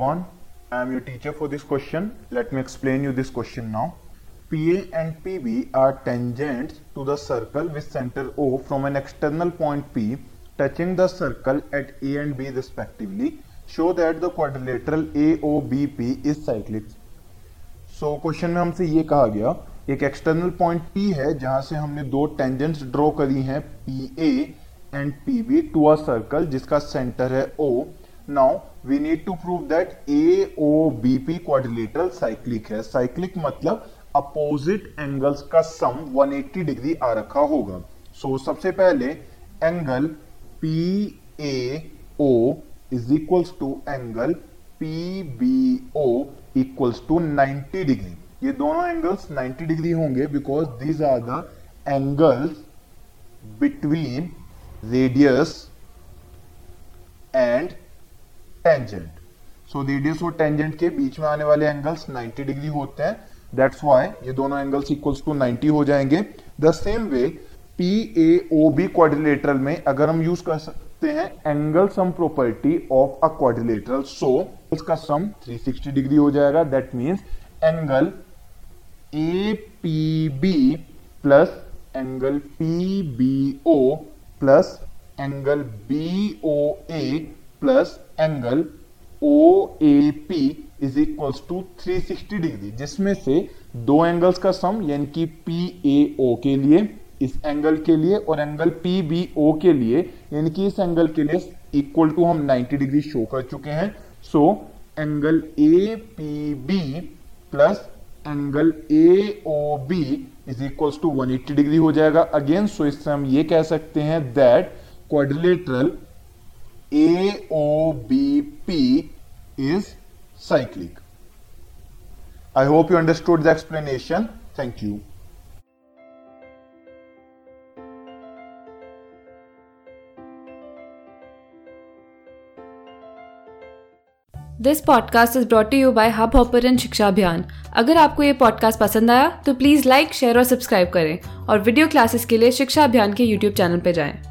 One I am your teacher for this question let me explain you this question now P A and P B are tangent to the circle with centre O from an external point P touching the circle at A and B respectively show that the quadrilateral A O B P is cyclic so question में हमसे ये कहा गया, एक external point P है, जहाँ से हमने दो टेंजेंट्स ड्रॉ करी हैं P A and P B to a circle जिसका सेंटर है O now we need to prove that A O B P quadrilateral cyclic है। साइक्लिक मतलब अपोजिट एंगल्स का सम 180 डिग्री आ रखा होगा। सो so, सबसे पहले angle P A O is equals to angle P B O equals to 90 degree ये दोनों angles 90 degree होंगे because these are the angles between radius and tangent so radius और tangent के बीच में आने वाले एंगल्स 90 डिग्री होते हैं. दैट्स वाई ये दोनों एंगल्स इक्वल्स टू 90 हो जाएँगे. The same way P A O B quadrilateral में अगर हम यूज़ कर सकते हैं angle sum property of a quadrilateral so उसका सम 360 डिग्री हो जाएगा. That means angle A P B plus angle P B O plus angle B O A plus angle O A P is equals to 360 degree जिसमें से दो angles का सम यानी कि P A ओ के लिए, इस एंगल के लिए और एंगल पी बी ओ के लिए, यानी कि इस एंगल के लिए इक्वल टू हम 90 डिग्री शो कर चुके हैं। So angle A P B plus angle A O B is equal to 180 degree हो जाएगा। अगेन सो इससे हम ये कह सकते हैं that quadrilateral AOBP is cyclic. I hope you understood the explanation. Thank you. This podcast is brought you by hub and Shiksha Abhiyan अगर आपको ये पॉडकास्ट पसंद आया तो प्लीज़ लाइक शेयर और सब्सक्राइब करें और वीडियो क्लासेस के लिए शिक्षा अभियान के यूट्यूब चैनल पर जाएँ।